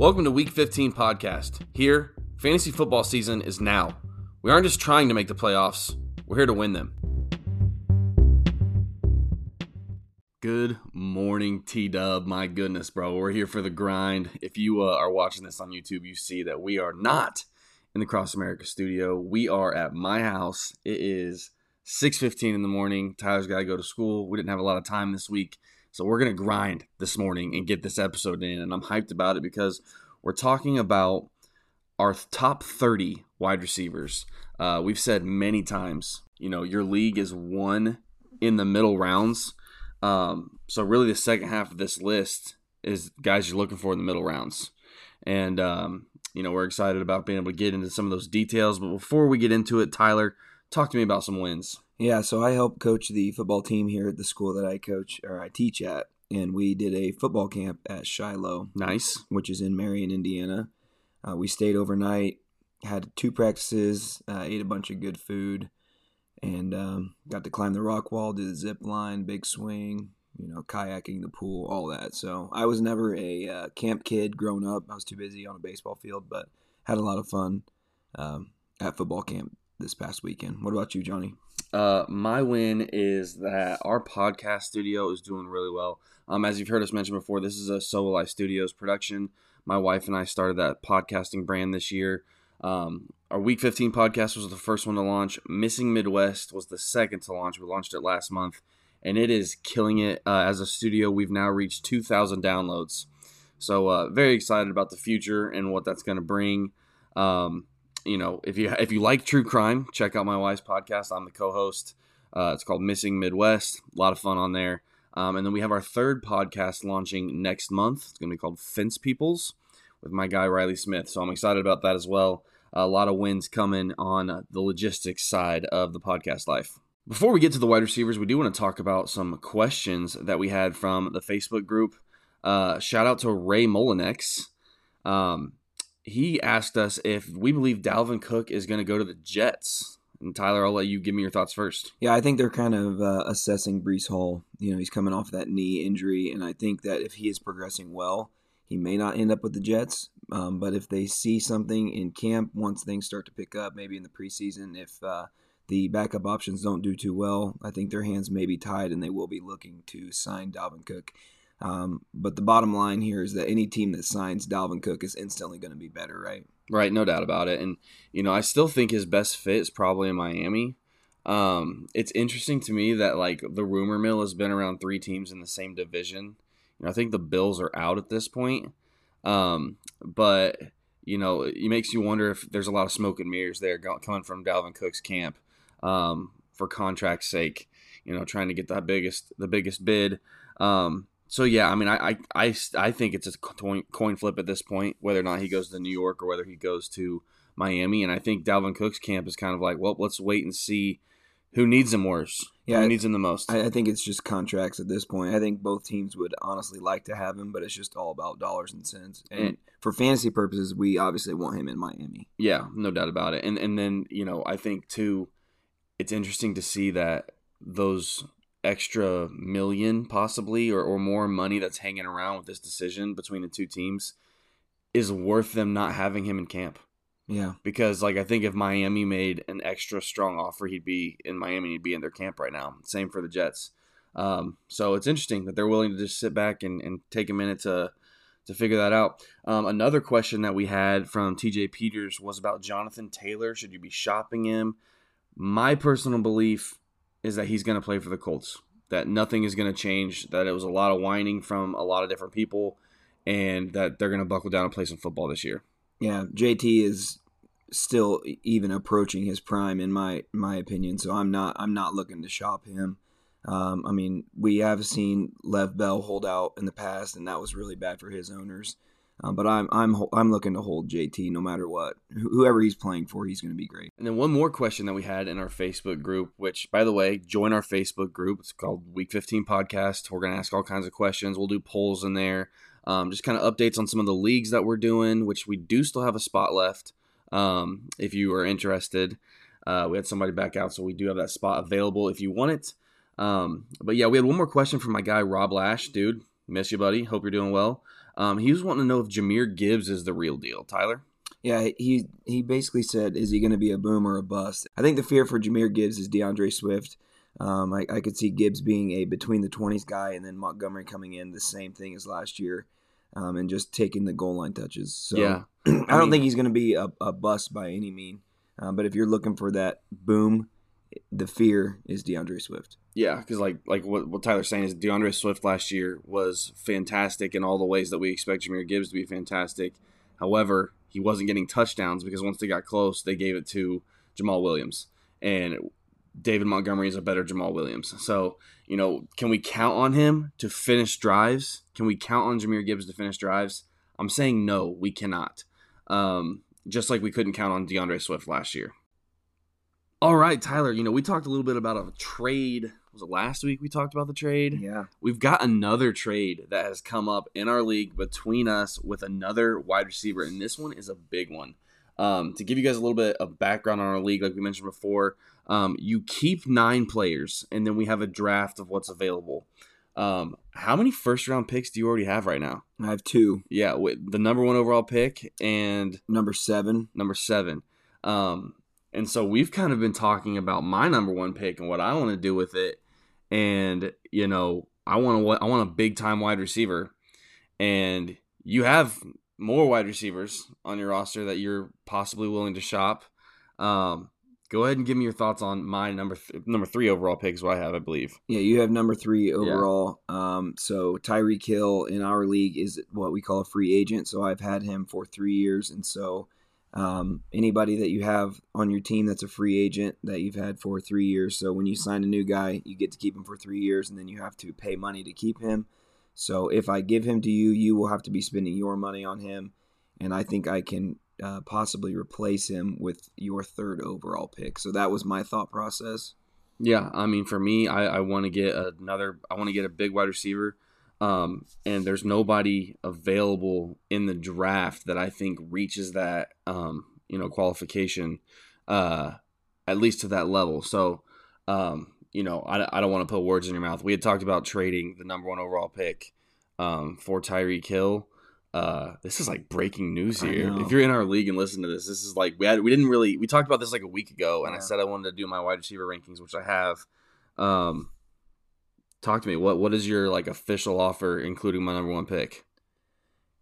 Welcome to Week 15 podcast. Here, fantasy football season is now. We aren't just trying to make the playoffs, we're here to win them. Good morning, T Dub. My goodness, bro. We're here for the grind. If you uh, are watching this on YouTube, you see that we are not in the Cross America studio. We are at my house. It is 6:15 in the morning. Tyler's got to go to school. We didn't have a lot of time this week. So we're going to grind this morning and get this episode in. And I'm hyped about it because we're talking about our top 30 wide receivers. Uh, we've said many times, you know, your league is one in the middle rounds. Um, so really, the second half of this list is guys you're looking for in the middle rounds. And, um, you know, we're excited about being able to get into some of those details. But before we get into it, Tyler, talk to me about some wins. Yeah, so I help coach the football team here at the school that I coach or I teach at, and we did a football camp at Shiloh. Nice. Which is in Marion, Indiana. Uh, we stayed overnight, had two practices, uh, ate a bunch of good food, and um, got to climb the rock wall, do the zip line, big swing, you know, kayaking the pool, all that. So I was never a uh, camp kid growing up. I was too busy on a baseball field, but had a lot of fun um, at football camp this past weekend. What about you, Johnny? Uh, my win is that our podcast studio is doing really well. Um, as you've heard us mention before, this is a Solo Life Studios production. My wife and I started that podcasting brand this year. Um, our Week 15 podcast was the first one to launch. Missing Midwest was the second to launch. We launched it last month, and it is killing it. Uh, as a studio, we've now reached 2,000 downloads. So, uh, very excited about the future and what that's going to bring. Um, you know, if you if you like true crime, check out my wife's podcast. I'm the co-host. Uh, it's called Missing Midwest. A lot of fun on there. Um, and then we have our third podcast launching next month. It's going to be called Fence Peoples with my guy Riley Smith. So I'm excited about that as well. A lot of wins coming on the logistics side of the podcast life. Before we get to the wide receivers, we do want to talk about some questions that we had from the Facebook group. Uh, shout out to Ray Molinex. Um, he asked us if we believe Dalvin Cook is going to go to the Jets. And Tyler, I'll let you give me your thoughts first. Yeah, I think they're kind of uh, assessing Breece Hall. You know, he's coming off that knee injury, and I think that if he is progressing well, he may not end up with the Jets. Um, but if they see something in camp, once things start to pick up, maybe in the preseason, if uh, the backup options don't do too well, I think their hands may be tied, and they will be looking to sign Dalvin Cook. Um, but the bottom line here is that any team that signs Dalvin Cook is instantly going to be better, right? Right, no doubt about it. And you know, I still think his best fit is probably in Miami. Um, it's interesting to me that like the rumor mill has been around three teams in the same division. You know, I think the Bills are out at this point. Um, but you know, it makes you wonder if there's a lot of smoke and mirrors there coming from Dalvin Cook's camp um, for contract's sake. You know, trying to get that biggest the biggest bid. Um, so yeah, I mean, I, I, I, I think it's a coin, coin flip at this point, whether or not he goes to New York or whether he goes to Miami. And I think Dalvin Cook's camp is kind of like, well, let's wait and see who needs him worse. Yeah, who needs him the most. I, I think it's just contracts at this point. I think both teams would honestly like to have him, but it's just all about dollars and cents. And mm. for fantasy purposes, we obviously want him in Miami. Yeah, no doubt about it. And and then you know, I think too, it's interesting to see that those extra million possibly or, or more money that's hanging around with this decision between the two teams is worth them not having him in camp. Yeah. Because like I think if Miami made an extra strong offer, he'd be in Miami, he'd be in their camp right now. Same for the Jets. Um, so it's interesting that they're willing to just sit back and, and take a minute to to figure that out. Um, another question that we had from TJ Peters was about Jonathan Taylor. Should you be shopping him? My personal belief is that he's going to play for the Colts. That nothing is going to change. That it was a lot of whining from a lot of different people, and that they're going to buckle down and play some football this year. Yeah, JT is still even approaching his prime in my my opinion. So I'm not I'm not looking to shop him. Um, I mean, we have seen Lev Bell hold out in the past, and that was really bad for his owners. Um, but I'm I'm I'm looking to hold JT no matter what. whoever he's playing for, he's going to be great. And then one more question that we had in our Facebook group, which by the way, join our Facebook group. It's called Week 15 Podcast. We're going to ask all kinds of questions. We'll do polls in there, um, just kind of updates on some of the leagues that we're doing, which we do still have a spot left. Um, if you are interested, uh, we had somebody back out, so we do have that spot available if you want it. Um, but yeah, we had one more question from my guy Rob Lash, dude Miss you, buddy. Hope you're doing well. Um, he was wanting to know if Jahmyr Gibbs is the real deal. Tyler? Yeah, he he basically said, "Is he going to be a boom or a bust?" I think the fear for Jahmyr Gibbs is D'Andre Swift. Um, I, I could see Gibbs being a between the twenties guy, and then Montgomery coming in the same thing as last year, um, and just taking the goal line touches. So Yeah. I don't mean- think he's going to be a, a bust by any mean. Um, but if you're looking for that boom, the fear is D'Andre Swift. Yeah, because like like what, what Tyler's saying is D'Andre Swift last year was fantastic in all the ways that we expect Jahmyr Gibbs to be fantastic. However, he wasn't getting touchdowns because once they got close, they gave it to Jamaal Williams, and David Montgomery is a better Jamaal Williams. So you know, can we count on him to finish drives? Can we count on Jahmyr Gibbs to finish drives? I'm saying no, we cannot. Um, just like we couldn't count on D'Andre Swift last year. All right, Tyler. You know, we talked a little bit about a trade. Was it last week we talked about the trade? Yeah. We've got another trade that has come up in our league between us with another wide receiver, and this one is a big one. Um, to give you guys a little bit of background on our league, like we mentioned before, um, you keep nine players, and then we have a draft of what's available. Um, how many first round picks do you already have right now? I have two. Yeah, with the number one overall pick and Number seven. number seven. Um, and so we've kind of been talking about my number one pick and what I want to do with it. And you know, I want to I want a big time wide receiver, and you have more wide receivers on your roster that you're possibly willing to shop. Um, go ahead and give me your thoughts on my number th- number three overall pick is what I have, I believe. Yeah, you have number three overall. Um, so Tyreek Hill in our league is what we call a free agent. So I've had him for three years, and so um, anybody that you have on your team that's a free agent that you've had for three years. So when you sign a new guy, you get to keep him for three years, and then you have to pay money to keep him. So if I give him to you, you will have to be spending your money on him, and I think I can uh, possibly replace him with your third overall pick. So that was my thought process. Yeah, I mean, for me, I, I want to get another. I want to get a big wide receiver, um, and there's nobody available in the draft that I think reaches that, um, you know, qualification, uh, at least to that level. So, um, you know, I, I don't want to put words in your mouth. We had talked about trading the number one overall pick um, for Tyreek Hill. Uh, this is like breaking news here. If you're in our league and listen to this, this is like we had we didn't really we talked about this like a week ago, and I said I wanted to do my wide receiver rankings, which I have. Um, talk to me. What what is your like official offer, including my number one pick?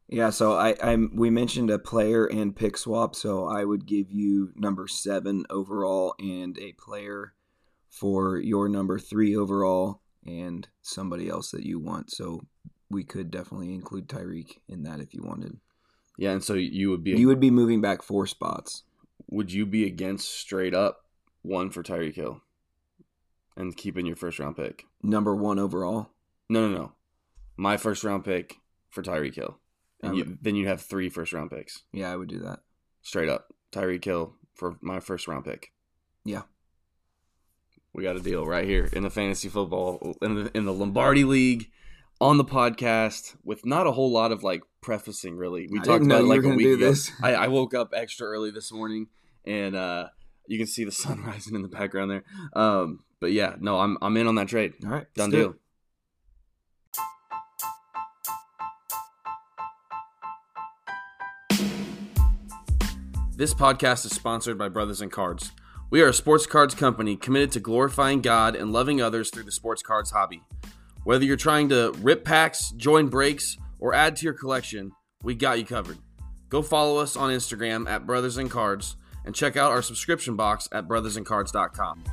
Yeah, so I I'm we mentioned a player and pick swap, so I would give you number seven overall and a player for your number three overall and somebody else that you want. So we could definitely include Tyreek in that if you wanted. Yeah, and so you would be You would be moving back four spots. would you be against straight up one for Tyreek Hill and keeping your first round pick? Number one overall. No, no, no. My first round pick for Tyreek Hill, and you, then you'd have three first round picks Yeah, I would do that. straight up. Tyreek Hill for my first round pick. Yeah. We got a deal right here in the fantasy football in the, in the Lombardi League on the podcast with not a whole lot of like prefacing really. We I talked about like a week ago. I, I woke up extra early this morning and uh you can see the sun rising in the background there. Um but yeah, no, I'm I'm in on that trade. All right. Done do deal. This podcast is sponsored by Brothers in Cards. We are a sports cards company committed to glorifying God and loving others through the sports cards hobby. Whether you're trying to rip packs, join breaks, or add to your collection, we got you covered. Go follow us on Instagram at Brothers in Cards and check out our subscription box at brothersincards.com.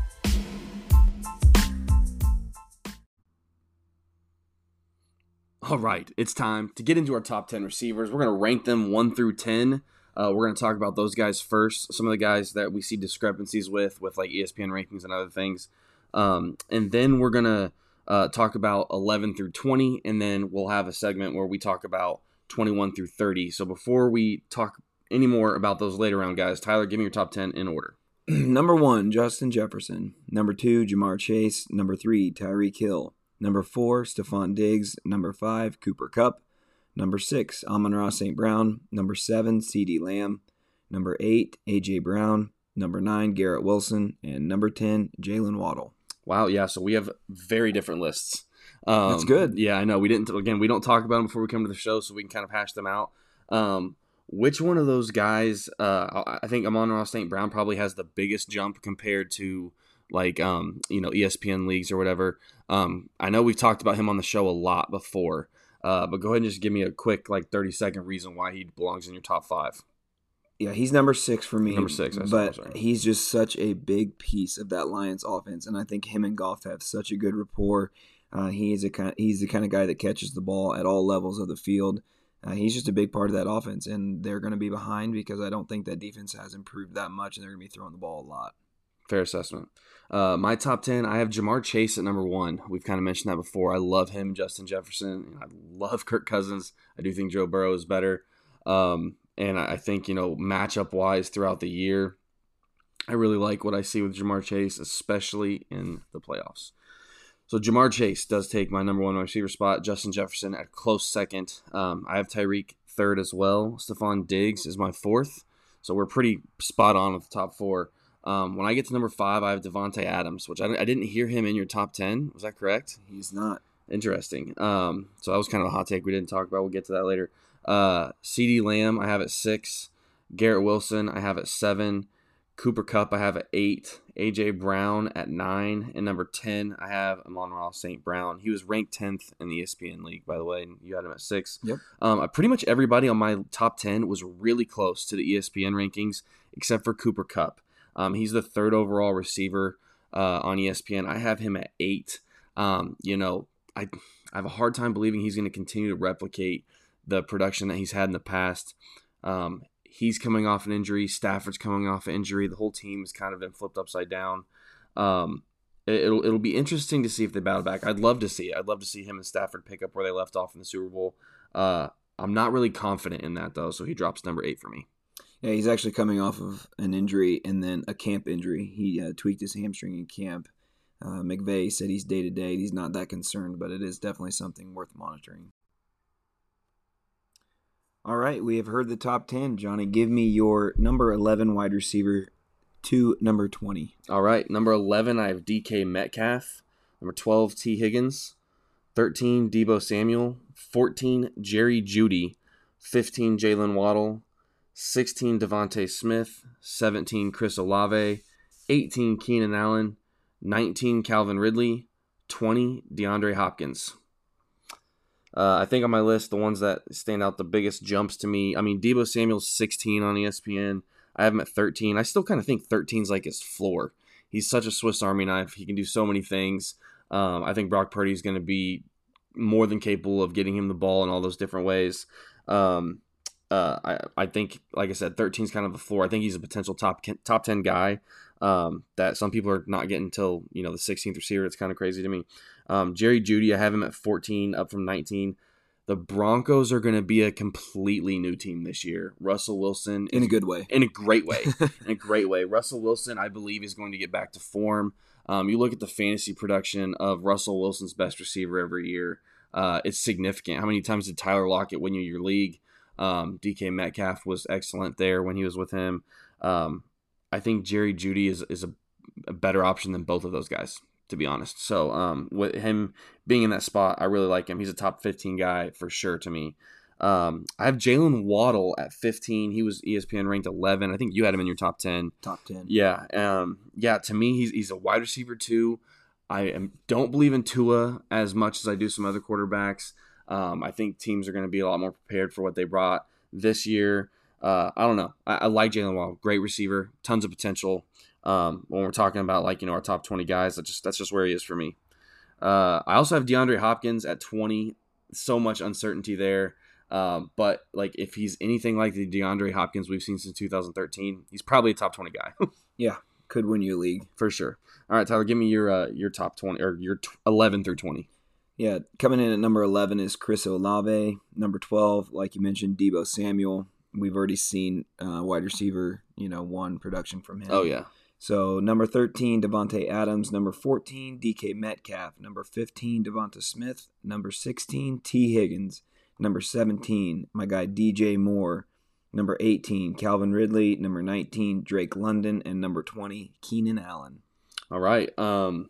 All right, it's time to get into our top 10 receivers. We're going to rank them 1 through 10. Uh, we're going to talk about those guys first. Some of the guys that we see discrepancies with, with like ESPN rankings and other things. Um, and then we're going to uh, talk about 11 through 20. And then we'll have a segment where we talk about 21 through 30. So before we talk any more about those later round guys, Tyler, give me your top 10 in order. Number one, Justin Jefferson. Number two, Ja'Marr Chase. Number three, Tyreek Hill. Number four, Stefon Diggs. Number five, Cooper Kupp. Number six, Amon-Ra St. Brown. Number seven, CeeDee Lamb. Number eight, A.J. Brown. Number nine, Garrett Wilson. And number 10, Jalen Waddle. Wow, yeah. So we have very different lists. Um, That's good. Yeah, I know. We didn't again. We don't talk about them before we come to the show, so we can kind of hash them out. Um, which one of those guys? Uh, I- think Amon-Ra St. Brown probably has the biggest jump compared to like um, you know ESPN leagues or whatever. Um, I know we've talked about him on the show a lot before, uh, but go ahead and just give me a quick like thirty second reason why he belongs in your top five. Yeah, he's number six for me. Number six, but he's just such a big piece of that Lions offense, and I think him and Goff have such a good rapport. Uh, he is a kind. He's the kind of guy that catches the ball at all levels of the field. Uh, he's just a big part of that offense, and they're going to be behind because I don't think that defense has improved that much, and they're going to be throwing the ball a lot. Fair assessment. Uh, my top 10, I have Ja'Marr Chase at number one. We've kind of mentioned that before. I love him, Justin Jefferson. I love Kirk Cousins. I do think Joe Burrow is better. Um, and I think, you know, matchup wise throughout the year, I really like what I see with Ja'Marr Chase, especially in the playoffs. So Ja'Marr Chase does take my number one receiver spot. Justin Jefferson at close second. Um, I have Tyreek third as well. Stefon Diggs is my fourth. So we're pretty spot on with the top four. Um, when I get to number five, I have Davante Adams, which I, I didn't hear him in your top ten. Was that correct? He's not. Interesting. Um, so that was kind of a hot take we didn't talk about. We'll get to that later. Uh, CeeDee Lamb, I have at six. Garrett Wilson, I have at seven. Cooper Kupp, I have at eight. A.J. Brown at nine. And number 10, I have Amon-Ra St. Brown. He was ranked 10th in the ESPN league, by the way, and you had him at six. Yep. Um, pretty much everybody on my top 10 was really close to the ESPN rankings, except for Cooper Kupp. Um, he's the third overall receiver uh, on ESPN. I have him at eight. Um, you know, I, I have a hard time believing he's going to continue to replicate the production that he's had in the past. Um, he's coming off an injury. Stafford's coming off an injury. The whole team has kind of been flipped upside down. Um, it, it'll it'll be interesting to see if they battle back. I'd love to see. I'd love to see him and Stafford pick up where they left off in the Super Bowl. Uh, I'm not really confident in that though, so he drops number eight for me. Yeah, he's actually coming off of an injury and then a camp injury. He uh, tweaked his hamstring in camp. Uh, McVay said he's day to day. He's not that concerned, but it is definitely something worth monitoring. All right, we have heard the top 10. Johnny, give me your number 11 wide receiver to number 20. All right, number 11, I have DK Metcalf. Number 12, Tee Higgins. 13, Deebo Samuel. 14, Jerry Jeudy. 15, Jalen Waddle. 16, DeVonta Smith. 17, Chris Olave. 18, Keenan Allen. 19, Calvin Ridley. 20, DeAndre Hopkins. Uh, I think on my list, the ones that stand out the biggest jumps to me, I mean, Deebo Samuel's 16 on ESPN. I have him at 13. I still kind of think 13 is like his floor. He's such a Swiss Army knife. He can do so many things. Um, I think Brock Purdy is going to be more than capable of getting him the ball in all those different ways. Um, uh, I, I think, like I said, 13 is kind of the floor. I think he's a potential top top 10 guy um, that some people are not getting until you know the 16th receiver. It's kind of crazy to me. Um, Jerry Jeudy, I have him at 14, up from 19. The Broncos are going to be a completely new team this year. Russell Wilson In is a good way. in a great way. in a great way. Russell Wilson, I believe, is going to get back to form. Um, you look at the fantasy production of Russell Wilson's best receiver every year. Uh, it's significant. How many times did Tyler Lockett win you your league? Um, DK Metcalf was excellent there when he was with him. Um, I think Jerry Jeudy is is a, a better option than both of those guys, to be honest. So um, with him being in that spot, I really like him. He's a top 15 guy for sure to me. Um, I have Jalen Waddle at 15. He was ESPN ranked 11. I think you had him in your top 10. Top 10. Yeah, um, yeah. To me, he's he's a wide receiver too. I am, don't believe in Tua as much as I do some other quarterbacks. Um, I think teams are going to be a lot more prepared for what they brought this year. Uh, I don't know. I, I like Jalen Wall, great receiver, tons of potential. Um, when we're talking about like you know our top twenty guys, that's just that's just where he is for me. Uh, I also have DeAndre Hopkins at twenty. So much uncertainty there. Um, but like if he's anything like the DeAndre Hopkins we've seen since 2013, he's probably a top 20 guy Yeah, could win you a league. for sure. All right, Tyler, give me your uh, your top 20 or your t- 11 through 20. Yeah, coming in at number 11 is Chris Olave. Number 12, like you mentioned, Deebo Samuel. We've already seen uh, wide receiver, you know, one production from him. Oh yeah, So number 13, Davante Adams. Number 14, DK Metcalf. Number 15, Devonta Smith. Number 16, Tee Higgins. Number 17, my guy DJ Moore. Number 18, Calvin Ridley. Number 19, Drake London. And number 20, Keenan Allen. all right. Um,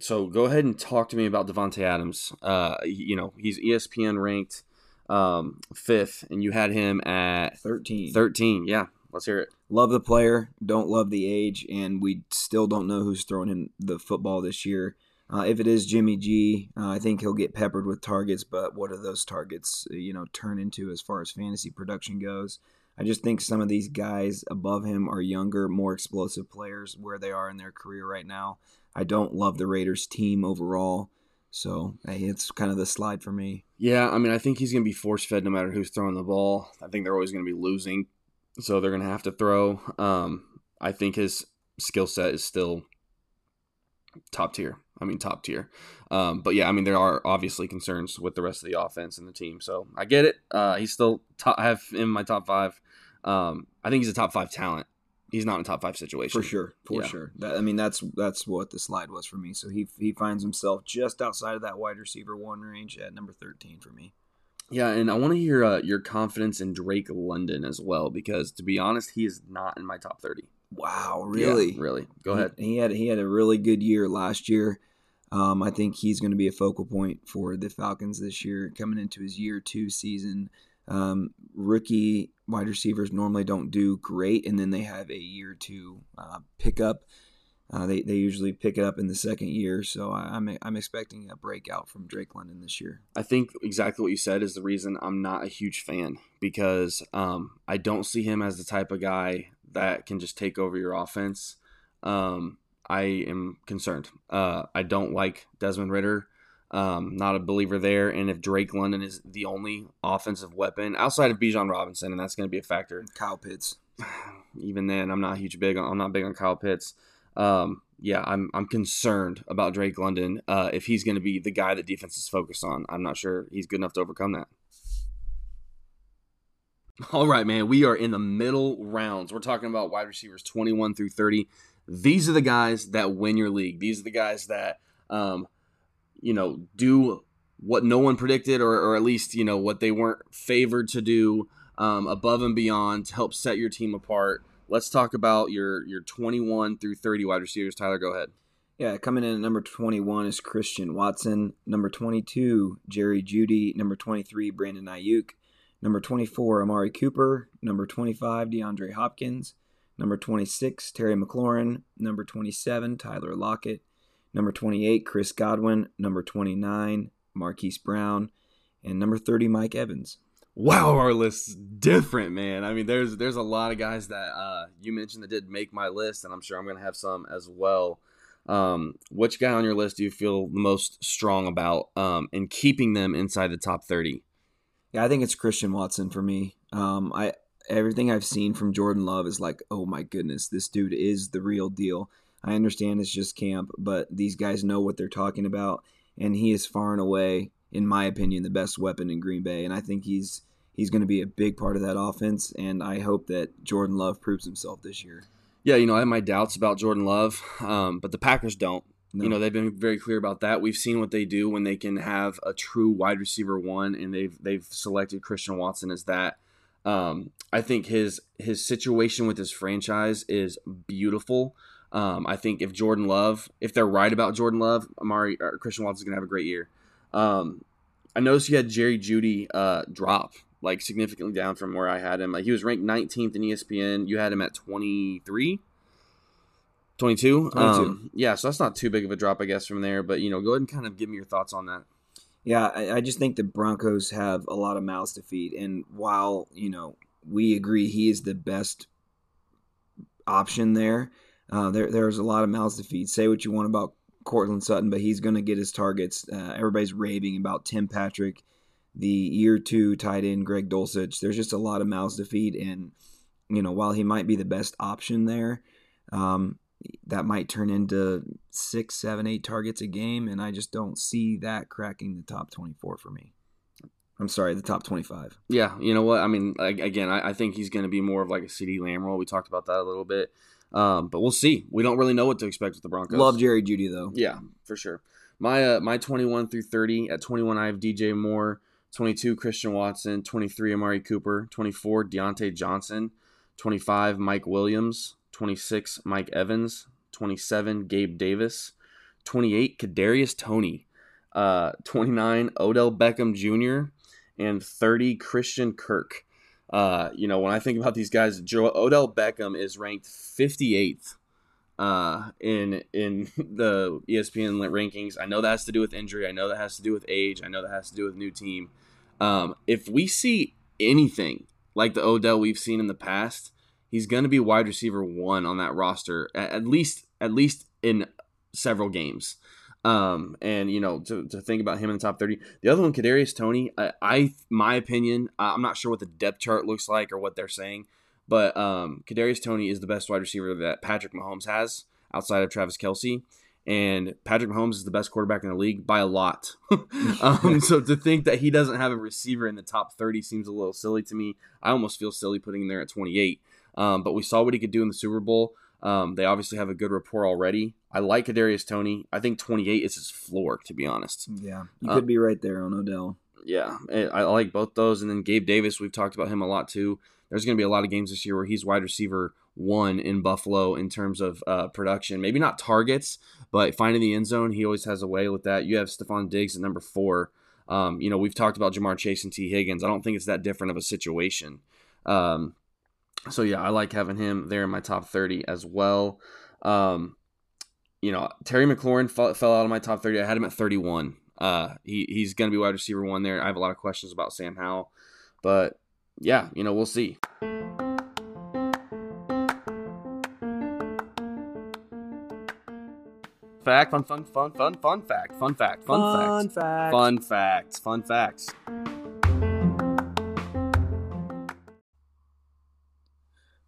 so go ahead and talk to me about Davante Adams. Uh, you know, he's ESPN ranked um, fifth, and you had him at 13. 13. Yeah, let's hear it. Love the player, don't love the age, and we still don't know who's throwing him the football this year. Uh, if it is Jimmy G, uh, I think he'll get peppered with targets, but what do those targets, you know, turn into as far as fantasy production goes? I just think some of these guys above him are younger, more explosive players where they are in their career right now. I don't love the Raiders team overall. So hey, it's kind of the slide for me. Yeah, I mean, I think he's going to be force fed no matter who's throwing the ball. I think they're always going to be losing, so they're going to have to throw. Um, I think his skill set is still top tier. I mean, top tier. Um, but yeah, I mean, there are obviously concerns with the rest of the offense and the team. So I get it. Uh, he's still top, have in my top five. Um, I think he's a top five talent. He's not in a top five situation for sure. For yeah. sure. That, I mean, that's that's what the slide was for me. So he he finds himself just outside of that wide receiver one range at number thirteen for me. Yeah, and I want to hear uh, your confidence in Drake London as well, because to be honest, he is not in my top thirty. Wow, really? Yeah, really? Go ahead. He, he, had he had a really good year last year. Um, I think he's going to be a focal point for the Falcons this year, coming into his year two season. Um, rookie wide receivers normally don't do great, and then they have a year to uh, pickup. Uh, they, they usually pick it up in the second year, so I, am I'm, I'm expecting a breakout from Drake London this year. I think exactly what you said is the reason I'm not a huge fan because um, I don't see him as the type of guy that can just take over your offense. Um, I am concerned. Uh, I don't like Desmond Ridder. Um, not a believer there. And if Drake London is the only offensive weapon outside of Bijan Robinson, and that's going to be a factor. Kyle Pitts. Even then, I'm not huge big. On, I'm not big on Kyle Pitts. Um, yeah, I'm I'm concerned about Drake London. Uh, if he's going to be the guy that defense is focused on, I'm not sure he's good enough to overcome that. All right, man. We are in the middle rounds. We're talking about wide receivers 21 through 30. These are the guys that win your league. These are the guys that, um, you know, do what no one predicted, or, or at least you know what they weren't favored to do um, above and beyond to help set your team apart. Let's talk about your your 21 through 30 wide receivers. Tyler, go ahead. Yeah, coming in at number 21 is Christian Watson. Number 22, Jerry Jeudy. Number 23, Brandon Aiyuk. Number 24, Amari Cooper. Number 25, DeAndre Hopkins. Number 26, Terry McLaurin. Number 27, Tyler Lockett. Number 28, Chris Godwin. Number 29, Marquise Brown. And number 30, Mike Evans. Wow, our list's different, man. I mean, there's there's a lot of guys that uh, you mentioned that did make my list, and I'm sure I'm going to have some as well. Um, which guy on your list do you feel the most strong about um, in keeping them inside the top 30? Yeah, I think it's Christian Watson for me. Um, I everything I've seen from Jordan Love is like, oh my goodness, this dude is the real deal. I understand it's just camp, but these guys know what they're talking about, and he is far and away, in my opinion, the best weapon in Green Bay, and I think he's he's going to be a big part of that offense, and I hope that Jordan Love proves himself this year. Yeah, you know, I have my doubts about Jordan Love, um, but the Packers don't. No. You know, they've been very clear about that. We've seen what they do when they can have a true wide receiver one, and they've they've selected Christian Watson as that. Um, I think his his situation with his franchise is beautiful. Um, I think if Jordan Love, if they're right about Jordan Love, Amari or Christian Watson's gonna have a great year. Um, I noticed you had Jerry Jeudy uh, drop like significantly down from where I had him. Like he was ranked 19th in ESPN. You had him at 23. 22? 22. Um, yeah, so that's not too big of a drop, I guess, from there. But, you know, go ahead and kind of give me your thoughts on that. Yeah, I, I just think the Broncos have a lot of mouths to feed. And while, you know, we agree he is the best option there, uh, there there's a lot of mouths to feed. Say what you want about Courtland Sutton, but he's going to get his targets. Uh, everybody's raving about Tim Patrick, the year two tight end Greg Dulcich. There's just a lot of mouths to feed. And, you know, while he might be the best option there, um, that might turn into six, seven, eight targets a game, and I just don't see that cracking the top 24 for me. I'm sorry, the top 25. Yeah, you know what? I mean, again, I, think he's going to be more of like a CeeDee Lamb role. We talked about that a little bit, um, but we'll see. We don't really know what to expect with the Broncos. Love Jerry Jeudy though. Yeah, for sure. My uh, my 21 through 30. At 21, I have DJ Moore. 22, Christian Watson. 23, Amari Cooper. 24, Diontae Johnson. 25, Mike Williams. 26, Mike Evans. 27, Gabe Davis. 28, Kadarius Toney, Uh, 29, Odell Beckham Jr. And 30, Christian Kirk. Uh, you know, when I think about these guys, Joe, Odell Beckham is ranked 58th uh, in in the ESPN rankings. I know that has to do with injury. I know that has to do with age. I know that has to do with new team. Um, if we see anything like the Odell we've seen in the past, he's going to be wide receiver one on that roster at, at least at least in several games. Um, and you know to, to think about him in the top 30 the other one kadarius toney I, I my opinion i'm not sure what the depth chart looks like or what they're saying but um, Kadarius Toney is the best wide receiver that Patrick Mahomes has outside of Travis Kelce. and Patrick Mahomes is the best quarterback in the league by a lot. um, so to think that he doesn't have a receiver in the top 30 seems a little silly to me. I almost feel silly putting him there at 28. Um, but we saw what he could do in the Super Bowl. Um, they obviously have a good rapport already. I like Kadarius Toney. I think 28 is his floor, to be honest. Yeah, you uh, could be right there on Odell. Yeah, I like both those. And then Gabe Davis, we've talked about him a lot too there's going to be a lot of games this year where he's wide receiver one in Buffalo in terms of uh, production. Maybe not targets, but finding the end zone, he always has a way with that. You have Stefon Diggs at number four. Um, you know, we've talked about Ja'Marr Chase and Tee Higgins. I don't think it's that different of a situation. Um, so yeah, I like having him there in my top 30 as well. Um, you know, Terry McLaurin fell, fell, out of my top 30. I had him at 31. Uh, he, he's going to be wide receiver one there. I have a lot of questions about Sam Howell, but yeah, you know, we'll see. Fact, fun, fun, fun, fun, fun fact, fun fact, fun, fun fact, fact, fun facts, fun facts.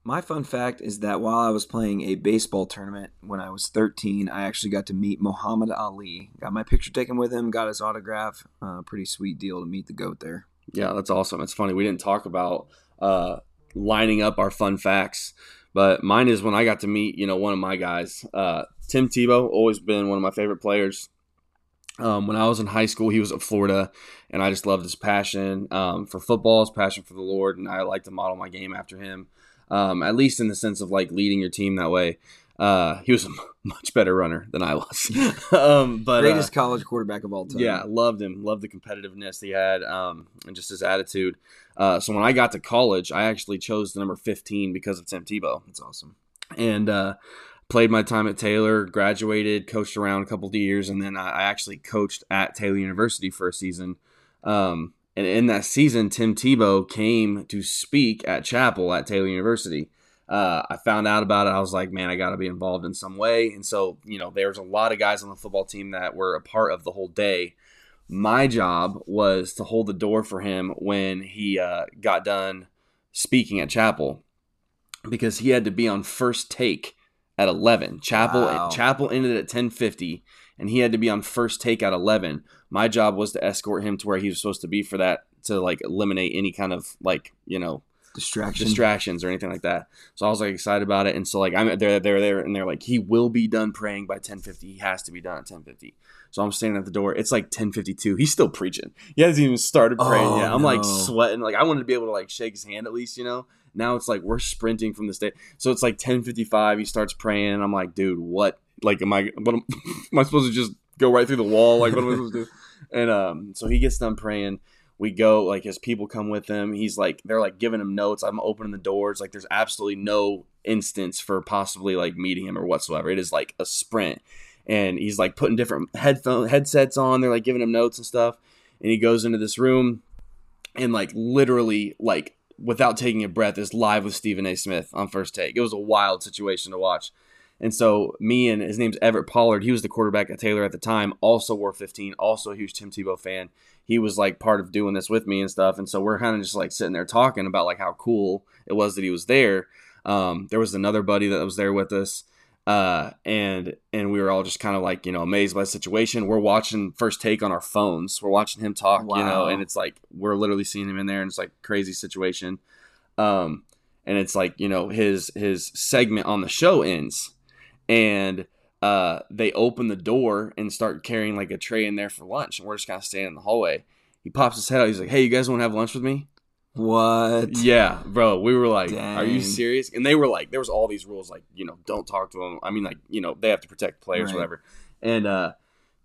My fun fact is that while I was playing a baseball tournament when I was 13, I actually got to meet Muhammad Ali. Got my picture taken with him, got his autograph. Uh, pretty sweet deal to meet the goat there. Yeah, that's awesome. It's funny we didn't talk about uh, lining up our fun facts, but mine is when I got to meet you know one of my guys, uh, Tim Tebow. Always been one of my favorite players. Um, when I was in high school, he was at Florida, and I just loved his passion um, for football, his passion for the Lord, and I like to model my game after him. Um, at least in the sense of like leading your team that way. Uh, he was a much better runner than I was. um, but greatest uh, college quarterback of all time. Yeah, loved him. Loved the competitiveness he had, um, and just his attitude. Uh, so when I got to college, I actually chose the number 15 because of Tim Tebow. That's awesome. And uh, played my time at Taylor, graduated, coached around a couple of years, and then I actually coached at Taylor University for a season. Um, and in that season, Tim Tebow came to speak at chapel at Taylor University uh, I found out about it. I was like, man, I got to be involved in some way. And so, you know, there's a lot of guys on the football team that were a part of the whole day. My job was to hold the door for him when he uh, got done speaking at chapel because he had to be on first take at 11. Chapel wow. chapel ended at 10:50 and he had to be on first take at 11. My job was to escort him to where he was supposed to be for that to like eliminate any kind of like, you know, Distraction. distractions or anything like that. So I was like excited about it, and so like I'm they're they're there, and they're like he will be done praying by 10:50. He has to be done at 10:50. So I'm standing at the door. It's like 10:52. He's still preaching. He hasn't even started oh, praying oh, yet. I'm no. like sweating. Like I wanted to be able to like shake his hand at least, you know. Now it's like we're sprinting from the state. So it's like 10:55. He starts praying, and I'm like, dude, what? Like, am I? What am, am I supposed to just go right through the wall? Like, what am I supposed to do? And um, so he gets done praying. We go like his people come with him. He's like they're like giving him notes. I'm opening the doors. Like there's absolutely no instance for possibly like meeting him or whatsoever. It is like a sprint. And he's like putting different headphone headsets on. They're like giving him notes and stuff. And he goes into this room and like literally like without taking a breath is live with stephen a. Smith on first take. It was a wild situation to watch and so me and his name's Everett Pollard. He was the quarterback at Taylor at the time. Also wore 15. Also a huge Tim Tebow fan. He was like part of doing this with me and stuff. And so we're kind of just like sitting there talking about like how cool it was that he was there. Um, there was another buddy that was there with us. Uh, and and we were all just kind of like you know amazed by the situation. We're watching first take on our phones. We're watching him talk, wow. you know, and it's like we're literally seeing him in there, and it's like crazy situation. Um, and it's like you know his his segment on the show ends, and uh, they open the door and start carrying like a tray in there for lunch, and we're just kind of standing in the hallway. He pops his head out. He's like, "Hey, you guys want to have lunch with me?" What? Yeah, bro. We were like, Dang. "Are you serious?" And they were like, "There was all these rules, like you know, don't talk to them. I mean, like you know, they have to protect players, right. whatever." And uh,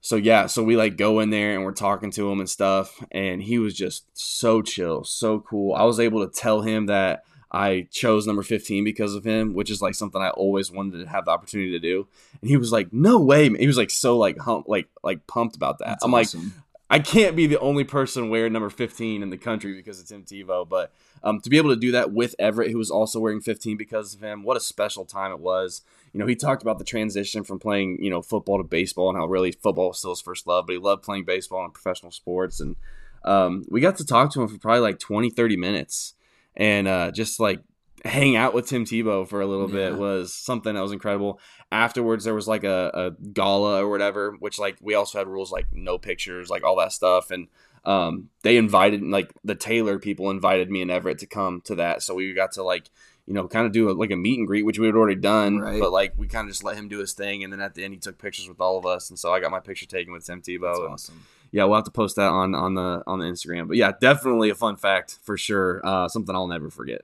so yeah, so we like go in there and we're talking to him and stuff, and he was just so chill, so cool. I was able to tell him that I chose number 15 because of him, which is like something I always wanted to have the opportunity to do. And he was like, "No way!" He was like so like hump, like like pumped about that. That's I'm awesome. like, I can't be the only person wearing number 15 in the country because it's Tim Tebow, but um, to be able to do that with Everett, who was also wearing 15 because of him, what a special time it was. You know, he talked about the transition from playing, you know, football to baseball and how really football was still his first love, but he loved playing baseball and professional sports. And um, we got to talk to him for probably like 20, 30 minutes and uh, just like hang out with Tim Tebow for a little yeah. bit was something that was incredible. Afterwards, there was like a, a, gala or whatever, which like we also had rules like no pictures, like all that stuff, and um, they invited like the Taylor people invited me and Everett to come to that, so we got to like you know kind of do a, like a meet and greet, which we had already done, right. but like we kind of just let him do his thing, and then at the end he took pictures with all of us, and so I got my picture taken with Tim Tebow. That's awesome yeah, we'll have to post that on on the on the Instagram. But yeah, definitely a fun fact for sure. Uh, something I'll never forget.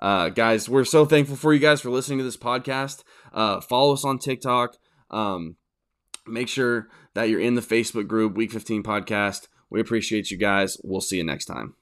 Uh, guys, we're so thankful for you guys for listening to this podcast. Uh, follow us on TikTok. Um, make sure that you're in the Facebook group, Week 15 Podcast. We appreciate you guys. We'll see you next time.